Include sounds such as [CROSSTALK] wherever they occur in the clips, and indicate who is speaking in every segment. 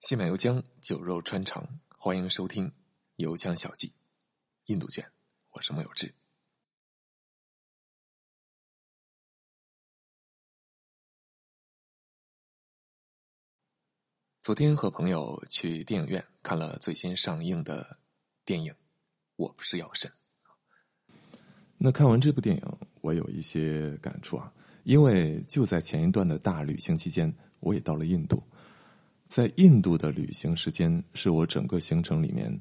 Speaker 1: 西满油江，酒肉穿肠，欢迎收听《油江小记》印度卷。我是莫有志。昨天和朋友去电影院看了最新上映的电影《我不是药神》。
Speaker 2: 那看完这部电影，我有一些感触啊，因为就在前一段的大旅行期间，我也到了印度。在印度的旅行时间是我整个行程里面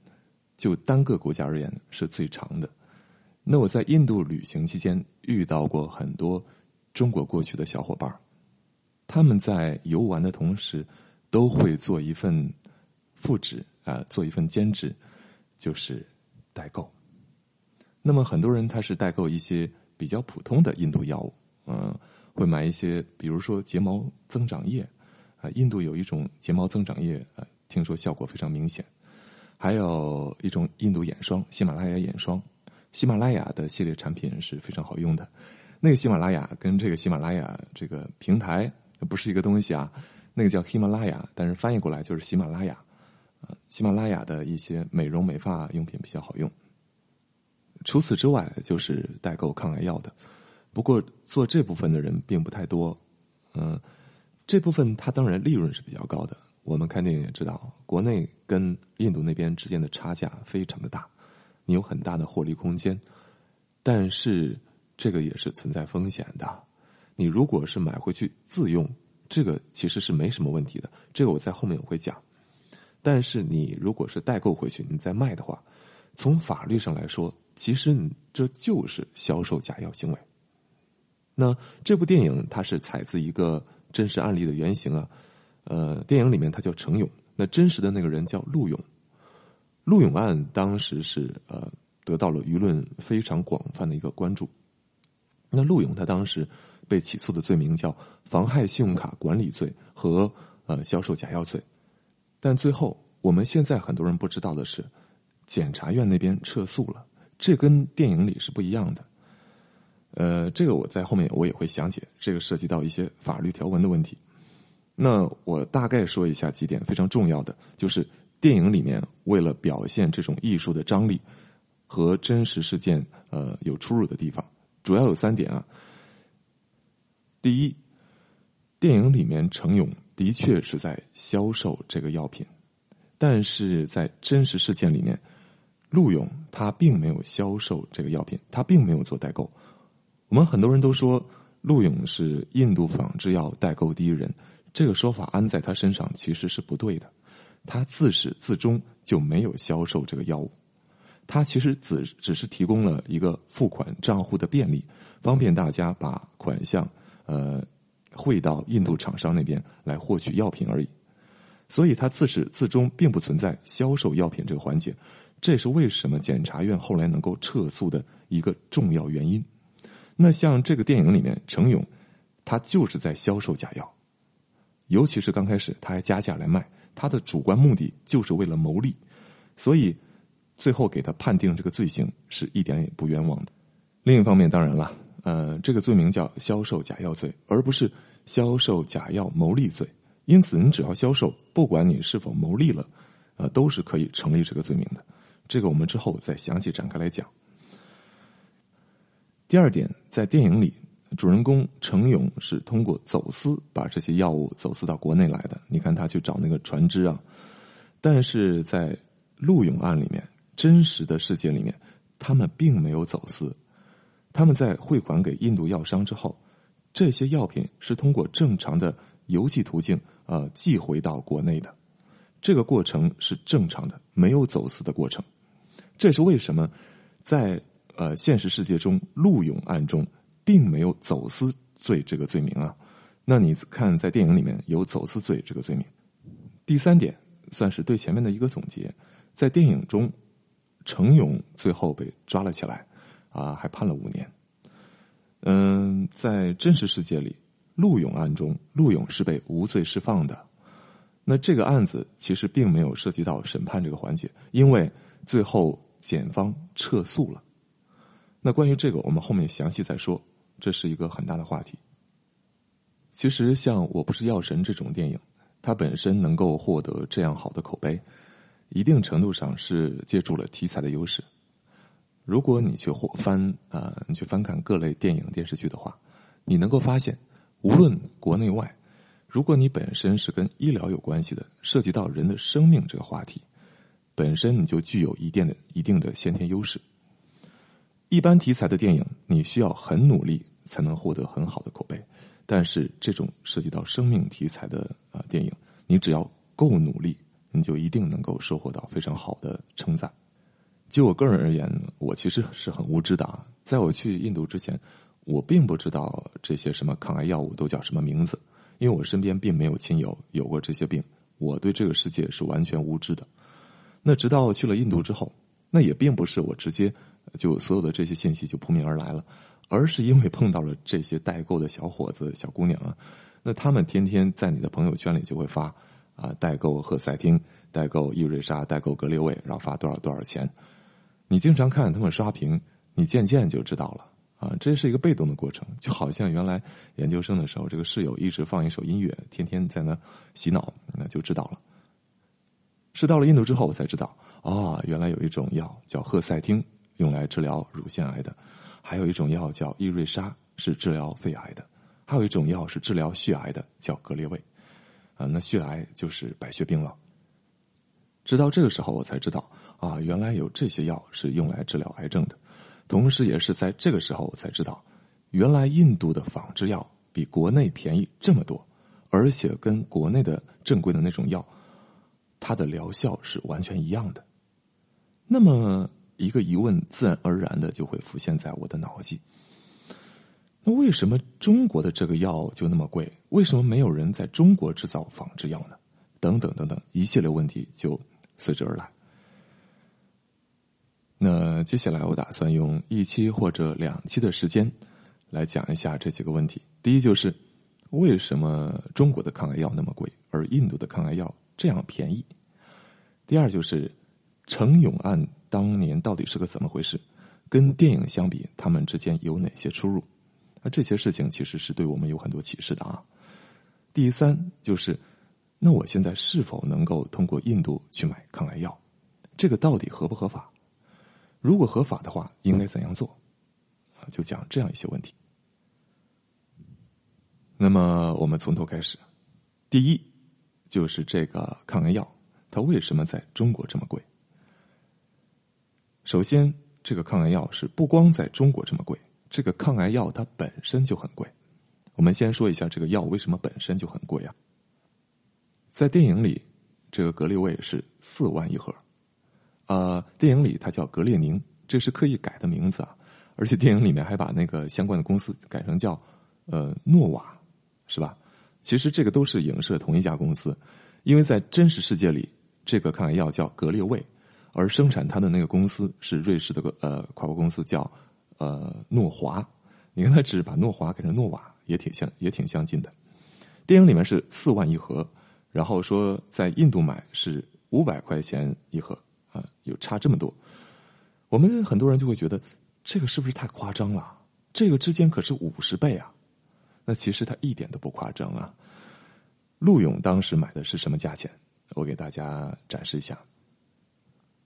Speaker 2: 就单个国家而言是最长的。那我在印度旅行期间遇到过很多中国过去的小伙伴他们在游玩的同时都会做一份副职啊，做一份兼职，就是代购。那么很多人他是代购一些比较普通的印度药物，嗯，会买一些比如说睫毛增长液。啊，印度有一种睫毛增长液，呃，听说效果非常明显。还有一种印度眼霜，喜马拉雅眼霜，喜马拉雅的系列产品是非常好用的。那个喜马拉雅跟这个喜马拉雅这个平台不是一个东西啊，那个叫喜马拉雅，但是翻译过来就是喜马拉雅。喜马拉雅的一些美容美发用品比较好用。除此之外，就是代购抗癌药的，不过做这部分的人并不太多，嗯。这部分它当然利润是比较高的。我们看电影也知道，国内跟印度那边之间的差价非常的大，你有很大的获利空间。但是这个也是存在风险的。你如果是买回去自用，这个其实是没什么问题的。这个我在后面我会讲。但是你如果是代购回去，你再卖的话，从法律上来说，其实你这就是销售假药行为。那这部电影它是采自一个。真实案例的原型啊，呃，电影里面他叫程勇，那真实的那个人叫陆勇。陆勇案当时是呃得到了舆论非常广泛的一个关注。那陆勇他当时被起诉的罪名叫妨害信用卡管理罪和呃销售假药罪，但最后我们现在很多人不知道的是，检察院那边撤诉了，这跟电影里是不一样的。呃，这个我在后面我也会详解，这个涉及到一些法律条文的问题。那我大概说一下几点非常重要的，就是电影里面为了表现这种艺术的张力和真实事件呃有出入的地方，主要有三点啊。第一，电影里面程勇的确是在销售这个药品，但是在真实事件里面，陆勇他并没有销售这个药品，他并没有做代购。我们很多人都说陆勇是印度仿制药代购第一人，这个说法安在他身上其实是不对的。他自始至终就没有销售这个药物，他其实只只是提供了一个付款账户的便利，方便大家把款项呃汇到印度厂商那边来获取药品而已。所以他自始至终并不存在销售药品这个环节，这也是为什么检察院后来能够撤诉的一个重要原因。那像这个电影里面，程勇，他就是在销售假药，尤其是刚开始他还加价来卖，他的主观目的就是为了牟利，所以最后给他判定这个罪行是一点也不冤枉的。另一方面，当然了，呃，这个罪名叫销售假药罪，而不是销售假药牟利罪。因此，你只要销售，不管你是否牟利了，呃，都是可以成立这个罪名的。这个我们之后再详细展开来讲。第二点，在电影里，主人公程勇是通过走私把这些药物走私到国内来的。你看他去找那个船只啊，但是在陆勇案里面，真实的世界里面，他们并没有走私。他们在汇款给印度药商之后，这些药品是通过正常的邮寄途径呃寄回到国内的。这个过程是正常的，没有走私的过程。这是为什么在？呃，现实世界中，陆勇案中并没有走私罪这个罪名啊。那你看，在电影里面有走私罪这个罪名。第三点，算是对前面的一个总结。在电影中，程勇最后被抓了起来，啊，还判了五年。嗯，在真实世界里，陆勇案中，陆勇是被无罪释放的。那这个案子其实并没有涉及到审判这个环节，因为最后检方撤诉了。那关于这个，我们后面详细再说。这是一个很大的话题。其实，像《我不是药神》这种电影，它本身能够获得这样好的口碑，一定程度上是借助了题材的优势。如果你去翻啊，你去翻看各类电影电视剧的话，你能够发现，无论国内外，如果你本身是跟医疗有关系的，涉及到人的生命这个话题，本身你就具有一定的一定的先天优势。一般题材的电影，你需要很努力才能获得很好的口碑。但是这种涉及到生命题材的啊电影，你只要够努力，你就一定能够收获到非常好的称赞。就我个人而言，我其实是很无知的啊。在我去印度之前，我并不知道这些什么抗癌药物都叫什么名字，因为我身边并没有亲友有过这些病，我对这个世界是完全无知的。那直到去了印度之后，那也并不是我直接就所有的这些信息就扑面而来了。而是因为碰到了这些代购的小伙子、小姑娘啊，那他们天天在你的朋友圈里就会发啊，代购赫赛汀、代购伊瑞莎、代购格列卫，然后发多少多少钱。你经常看他们刷屏，你渐渐就知道了啊，这是一个被动的过程，就好像原来研究生的时候，这个室友一直放一首音乐，天天在那洗脑，那就知道了。是到了印度之后，我才知道啊，原来有一种药叫赫赛汀，用来治疗乳腺癌的。还有一种药叫伊瑞莎，是治疗肺癌的；还有一种药是治疗血癌的，叫格列卫。啊，那血癌就是白血病了。直到这个时候，我才知道啊，原来有这些药是用来治疗癌症的。同时，也是在这个时候，我才知道，原来印度的仿制药比国内便宜这么多，而且跟国内的正规的那种药，它的疗效是完全一样的。那么。一个疑问自然而然的就会浮现在我的脑际。那为什么中国的这个药就那么贵？为什么没有人在中国制造仿制药呢？等等等等，一系列问题就随之而来。那接下来我打算用一期或者两期的时间来讲一下这几个问题。第一就是为什么中国的抗癌药那么贵，而印度的抗癌药这样便宜？第二就是程勇案。当年到底是个怎么回事？跟电影相比，他们之间有哪些出入？那这些事情其实是对我们有很多启示的啊。第三就是，那我现在是否能够通过印度去买抗癌药？这个到底合不合法？如果合法的话，应该怎样做？啊，就讲这样一些问题。那么我们从头开始。第一，就是这个抗癌药，它为什么在中国这么贵？首先，这个抗癌药是不光在中国这么贵，这个抗癌药它本身就很贵。我们先说一下这个药为什么本身就很贵啊？在电影里，这个格列卫是四万一盒，呃，电影里它叫格列宁，这是刻意改的名字啊。而且电影里面还把那个相关的公司改成叫呃诺瓦，是吧？其实这个都是影射同一家公司，因为在真实世界里，这个抗癌药叫格列卫。而生产它的那个公司是瑞士的个呃跨国公司，叫呃诺华。你看，他只是把诺华改成诺瓦，也挺像，也挺相近的。电影里面是四万一盒，然后说在印度买是五百块钱一盒啊，有差这么多。我们很多人就会觉得这个是不是太夸张了？这个之间可是五十倍啊！那其实它一点都不夸张啊。陆勇当时买的是什么价钱？我给大家展示一下。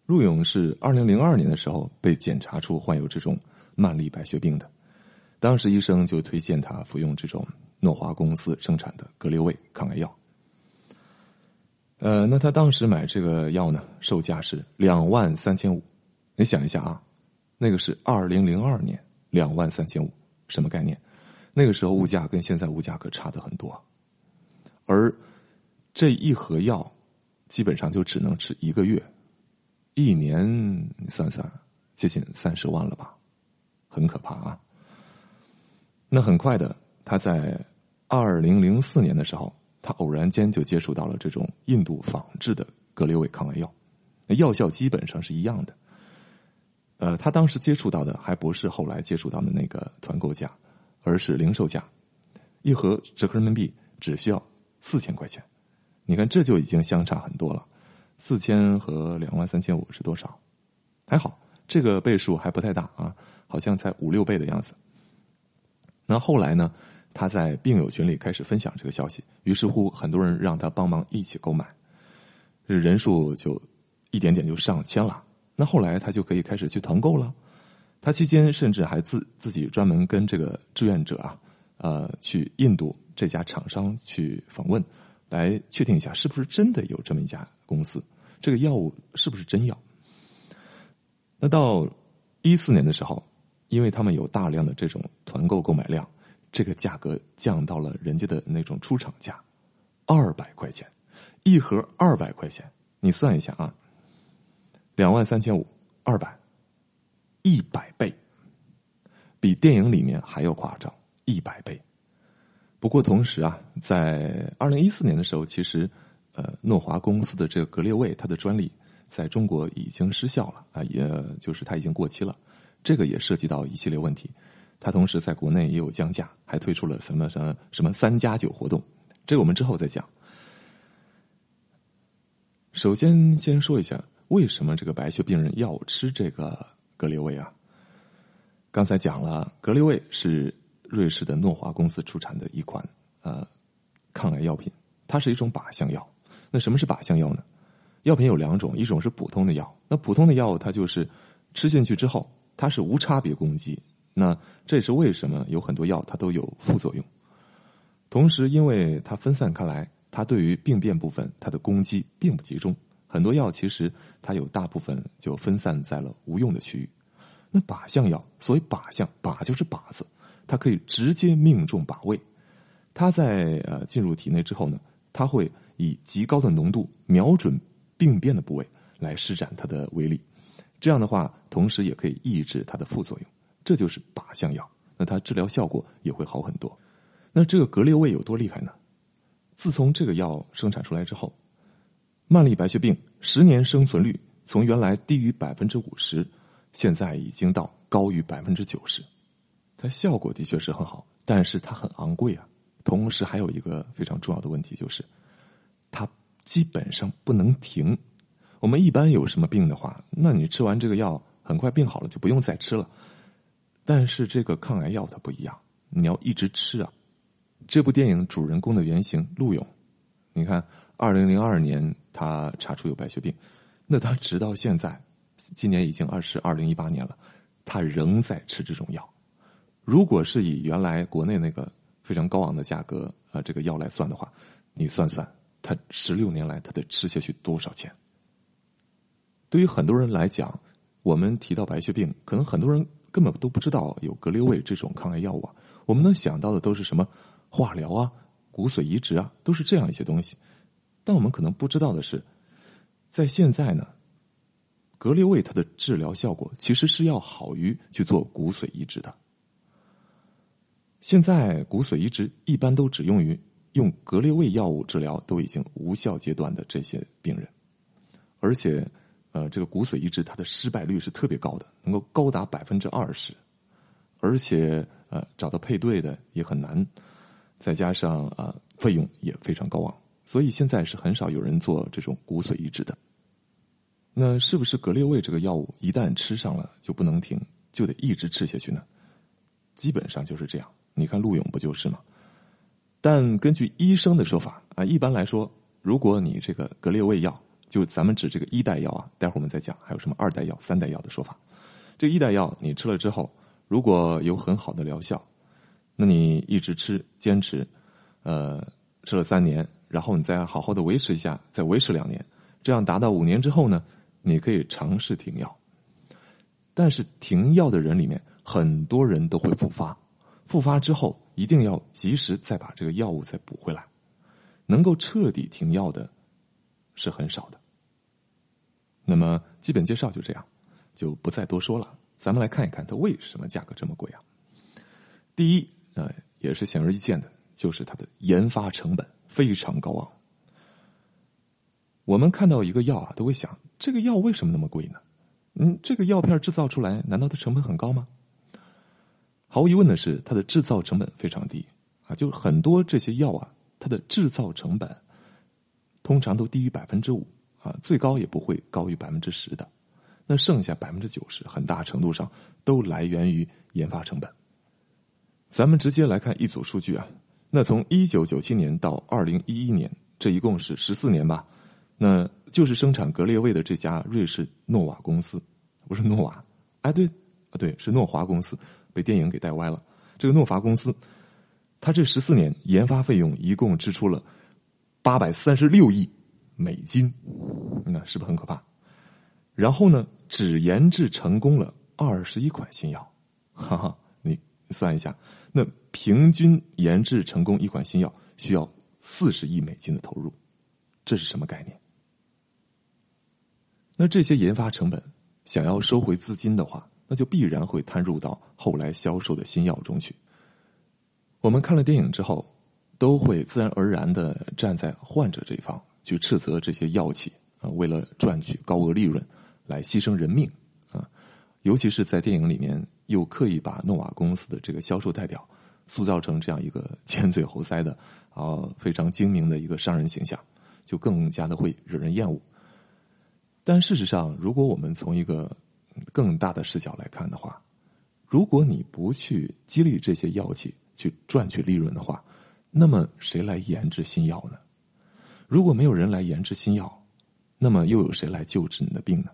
Speaker 2: 陆勇是二零零二年的时候被检查出患有这种慢粒白血病的，当时医生就推荐他服用这种诺华公司生产的格列卫抗癌药。呃，那他当时买这个药呢，售价是两万三千五。你想一下啊，那个是二零零二年两万三千五，什么概念？那个时候物价跟现在物价可差的很多，而这一盒药基本上就只能吃一个月。一年你算算，接近三十万了吧，很可怕啊。那很快的，他在二零零四年的时候，他偶然间就接触到了这种印度仿制的格列卫抗癌药，药效基本上是一样的。呃，他当时接触到的还不是后来接触到的那个团购价，而是零售价，一盒折合人民币只需要四千块钱。你看，这就已经相差很多了。四千和两万三千五是多少？还好，这个倍数还不太大啊，好像才五六倍的样子。那后来呢？他在病友群里开始分享这个消息，于是乎很多人让他帮忙一起购买，这人数就一点点就上千了。那后来他就可以开始去团购了。他期间甚至还自自己专门跟这个志愿者啊，呃，去印度这家厂商去访问，来确定一下是不是真的有这么一家公司，这个药物是不是真药。那到一四年的时候，因为他们有大量的这种团购购买量。这个价格降到了人家的那种出厂价，二百块钱一盒，二百块钱，你算一下啊，两万三千五，二百，一百倍，比电影里面还要夸张，一百倍。不过同时啊，在二零一四年的时候，其实呃，诺华公司的这个格列卫，它的专利在中国已经失效了啊，也就是它已经过期了，这个也涉及到一系列问题。它同时在国内也有降价，还推出了什么什么什么三加九活动，这个我们之后再讲。首先，先说一下为什么这个白血病人要吃这个格列卫啊？刚才讲了，格列卫是瑞士的诺华公司出产的一款呃抗癌药品，它是一种靶向药。那什么是靶向药呢？药品有两种，一种是普通的药，那普通的药它就是吃进去之后，它是无差别攻击。那这也是为什么有很多药它都有副作用，同时因为它分散开来，它对于病变部分它的攻击并不集中。很多药其实它有大部分就分散在了无用的区域。那靶向药，所谓靶向，靶就是靶子，它可以直接命中靶位。它在呃进入体内之后呢，它会以极高的浓度瞄准病变的部位来施展它的威力。这样的话，同时也可以抑制它的副作用。这就是靶向药，那它治疗效果也会好很多。那这个格列卫有多厉害呢？自从这个药生产出来之后，慢粒白血病十年生存率从原来低于百分之五十，现在已经到高于百分之九十。它效果的确是很好，但是它很昂贵啊。同时还有一个非常重要的问题就是，它基本上不能停。我们一般有什么病的话，那你吃完这个药，很快病好了就不用再吃了。但是这个抗癌药它不一样，你要一直吃啊。这部电影主人公的原型陆勇，你看，二零零二年他查出有白血病，那他直到现在，今年已经二十二零一八年了，他仍在吃这种药。如果是以原来国内那个非常高昂的价格啊，这个药来算的话，你算算，他十六年来他得吃下去多少钱？对于很多人来讲，我们提到白血病，可能很多人。根本都不知道有格列卫这种抗癌药物啊！我们能想到的都是什么化疗啊、骨髓移植啊，都是这样一些东西。但我们可能不知道的是，在现在呢，格列卫它的治疗效果其实是要好于去做骨髓移植的。现在骨髓移植一般都只用于用格列卫药物治疗都已经无效阶段的这些病人，而且。呃，这个骨髓移植它的失败率是特别高的，能够高达百分之二十，而且呃找到配对的也很难，再加上啊费用也非常高昂，所以现在是很少有人做这种骨髓移植的。那是不是格列卫这个药物一旦吃上了就不能停，就得一直吃下去呢？基本上就是这样。你看陆勇不就是吗？但根据医生的说法啊，一般来说，如果你这个格列卫药。就咱们指这个一代药啊，待会儿我们再讲，还有什么二代药、三代药的说法。这一代药你吃了之后，如果有很好的疗效，那你一直吃、坚持，呃，吃了三年，然后你再好好的维持一下，再维持两年，这样达到五年之后呢，你可以尝试停药。但是停药的人里面，很多人都会复发，复发之后一定要及时再把这个药物再补回来，能够彻底停药的是很少的。那么基本介绍就这样，就不再多说了。咱们来看一看它为什么价格这么贵啊？第一，呃，也是显而易见的，就是它的研发成本非常高昂。我们看到一个药啊，都会想，这个药为什么那么贵呢？嗯，这个药片制造出来，难道它成本很高吗？毫无疑问的是，它的制造成本非常低啊，就很多这些药啊，它的制造成本通常都低于百分之五。啊，最高也不会高于百分之十的，那剩下百分之九十，很大程度上都来源于研发成本。咱们直接来看一组数据啊。那从一九九七年到二零一一年，这一共是十四年吧？那就是生产格列卫的这家瑞士诺瓦公司，不是诺瓦，哎，对，对，是诺华公司，被电影给带歪了。这个诺华公司，它这十四年研发费用一共支出了八百三十六亿美金，那是不是很可怕？然后呢，只研制成功了二十一款新药，哈哈，你算一下。那平均研制成功一款新药需要四十亿美金的投入，这是什么概念？那这些研发成本想要收回资金的话，那就必然会摊入到后来销售的新药中去。我们看了电影之后，都会自然而然的站在患者这一方去斥责这些药企啊，为了赚取高额利润来牺牲人命啊，尤其是在电影里面。又刻意把诺瓦公司的这个销售代表塑造成这样一个 [LAUGHS] 尖嘴猴腮的啊非常精明的一个商人形象，就更加的会惹人厌恶。但事实上，如果我们从一个更大的视角来看的话，如果你不去激励这些药企去赚取利润的话，那么谁来研制新药呢？如果没有人来研制新药，那么又有谁来救治你的病呢？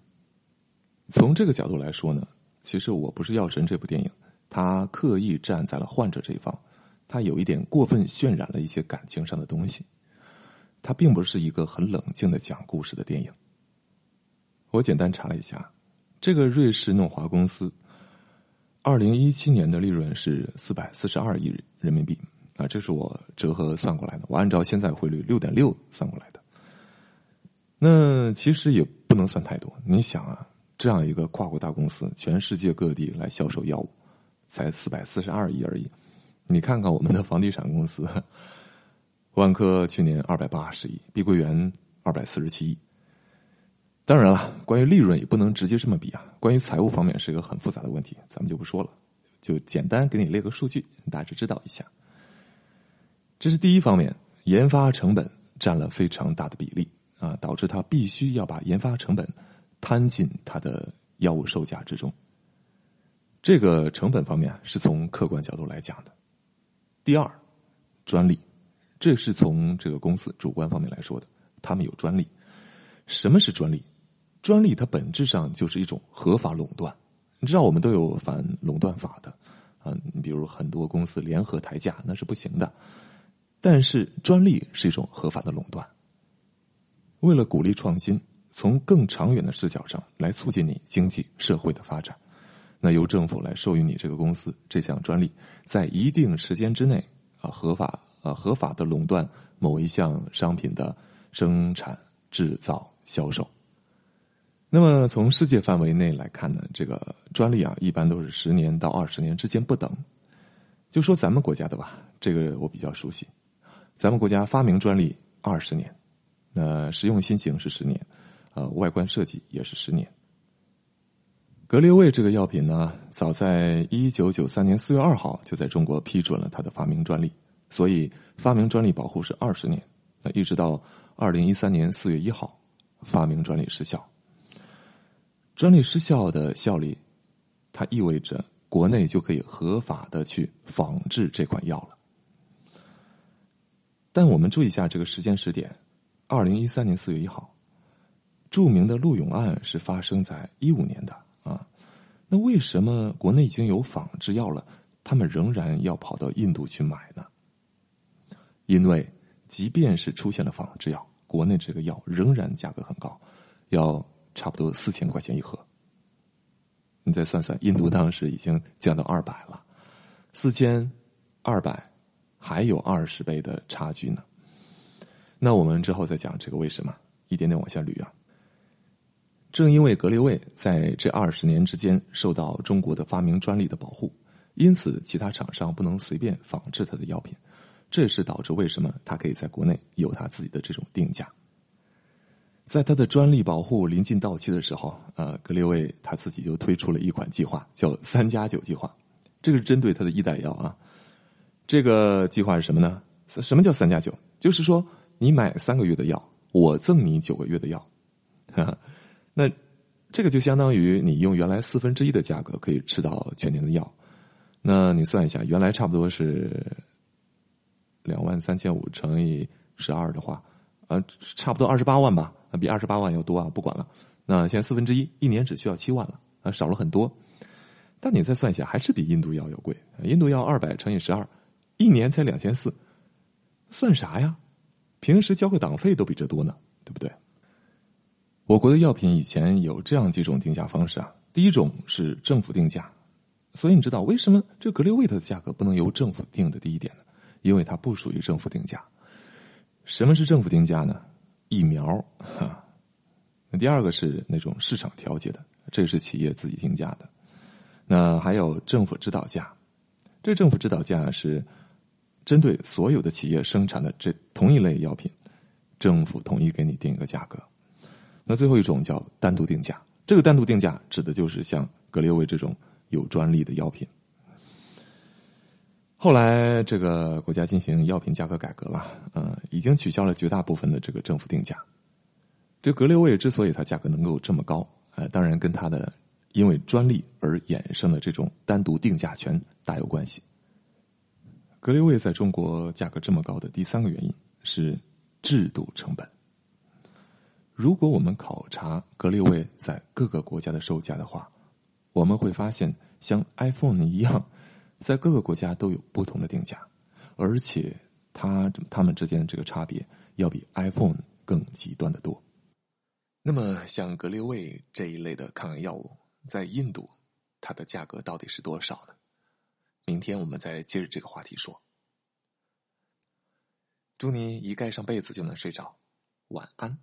Speaker 2: 从这个角度来说呢？其实我不是药神这部电影，他刻意站在了患者这一方，他有一点过分渲染了一些感情上的东西，他并不是一个很冷静的讲故事的电影。我简单查了一下，这个瑞士诺华公司，二零一七年的利润是四百四十二亿人民币啊，这是我折合算过来的，我按照现在汇率六点六算过来的。那其实也不能算太多，你想啊。这样一个跨国大公司，全世界各地来销售药物，才四百四十二亿而已。你看看我们的房地产公司，万科去年二百八十亿，碧桂园二百四十七亿。当然了，关于利润也不能直接这么比啊。关于财务方面是一个很复杂的问题，咱们就不说了，就简单给你列个数据，大致知道一下。这是第一方面，研发成本占了非常大的比例啊，导致他必须要把研发成本。摊进它的药物售价之中，这个成本方面是从客观角度来讲的。第二，专利，这是从这个公司主观方面来说的，他们有专利。什么是专利？专利它本质上就是一种合法垄断。你知道我们都有反垄断法的啊，你比如很多公司联合抬价那是不行的，但是专利是一种合法的垄断。为了鼓励创新。从更长远的视角上来促进你经济社会的发展，那由政府来授予你这个公司这项专利，在一定时间之内啊合法啊合法的垄断某一项商品的生产、制造、销售。那么从世界范围内来看呢，这个专利啊一般都是十年到二十年之间不等。就说咱们国家的吧，这个我比较熟悉，咱们国家发明专利二十年，那实用新型是十年。呃，外观设计也是十年。格列卫这个药品呢，早在一九九三年四月二号就在中国批准了它的发明专利，所以发明专利保护是二十年。那一直到二零一三年四月一号，发明专利失效。专利失效的效力，它意味着国内就可以合法的去仿制这款药了。但我们注意一下这个时间时点，二零一三年四月一号。著名的陆勇案是发生在一五年的啊，那为什么国内已经有仿制药了，他们仍然要跑到印度去买呢？因为即便是出现了仿制药，国内这个药仍然价格很高，要差不多四千块钱一盒。你再算算，印度当时已经降到二百了，四千二百还有二十倍的差距呢。那我们之后再讲这个为什么，一点点往下捋啊。正因为格列卫在这二十年之间受到中国的发明专利的保护，因此其他厂商不能随便仿制它的药品，这也是导致为什么它可以在国内有它自己的这种定价。在他的专利保护临近到期的时候，呃，格列卫他自己就推出了一款计划，叫“三加九计划”，这个是针对他的一代药啊。这个计划是什么呢？什么叫“三加九”？就是说你买三个月的药，我赠你九个月的药。哈 [LAUGHS] 那这个就相当于你用原来四分之一的价格可以吃到全年的药，那你算一下，原来差不多是两万三千五乘以十二的话，呃，差不多二十八万吧，啊比二十八万要多啊，不管了。那现在四分之一，一年只需要七万了，啊，少了很多。但你再算一下，还是比印度药要贵。印度药二百乘以十二，一年才两千四，算啥呀？平时交个党费都比这多呢，对不对？我国的药品以前有这样几种定价方式啊。第一种是政府定价，所以你知道为什么这格列卫的价格不能由政府定的第一点呢？因为它不属于政府定价。什么是政府定价呢？疫苗哈。那第二个是那种市场调节的，这是企业自己定价的。那还有政府指导价，这政府指导价是针对所有的企业生产的这同一类药品，政府统一给你定一个价格。那最后一种叫单独定价，这个单独定价指的就是像格列卫这种有专利的药品。后来这个国家进行药品价格改革了，嗯，已经取消了绝大部分的这个政府定价。这格列卫之所以它价格能够这么高，呃，当然跟它的。因为专利而衍生的这种单独定价权大有关系。格列卫在中国价格这么高的第三个原因是制度成本。如果我们考察格列卫在各个国家的售价的话，我们会发现，像 iPhone 一样，在各个国家都有不同的定价，而且它它们之间的这个差别要比 iPhone 更极端的多。
Speaker 1: 那么，像格列卫这一类的抗癌药物。在印度，它的价格到底是多少呢？明天我们再接着这个话题说。祝你一盖上被子就能睡着，晚安。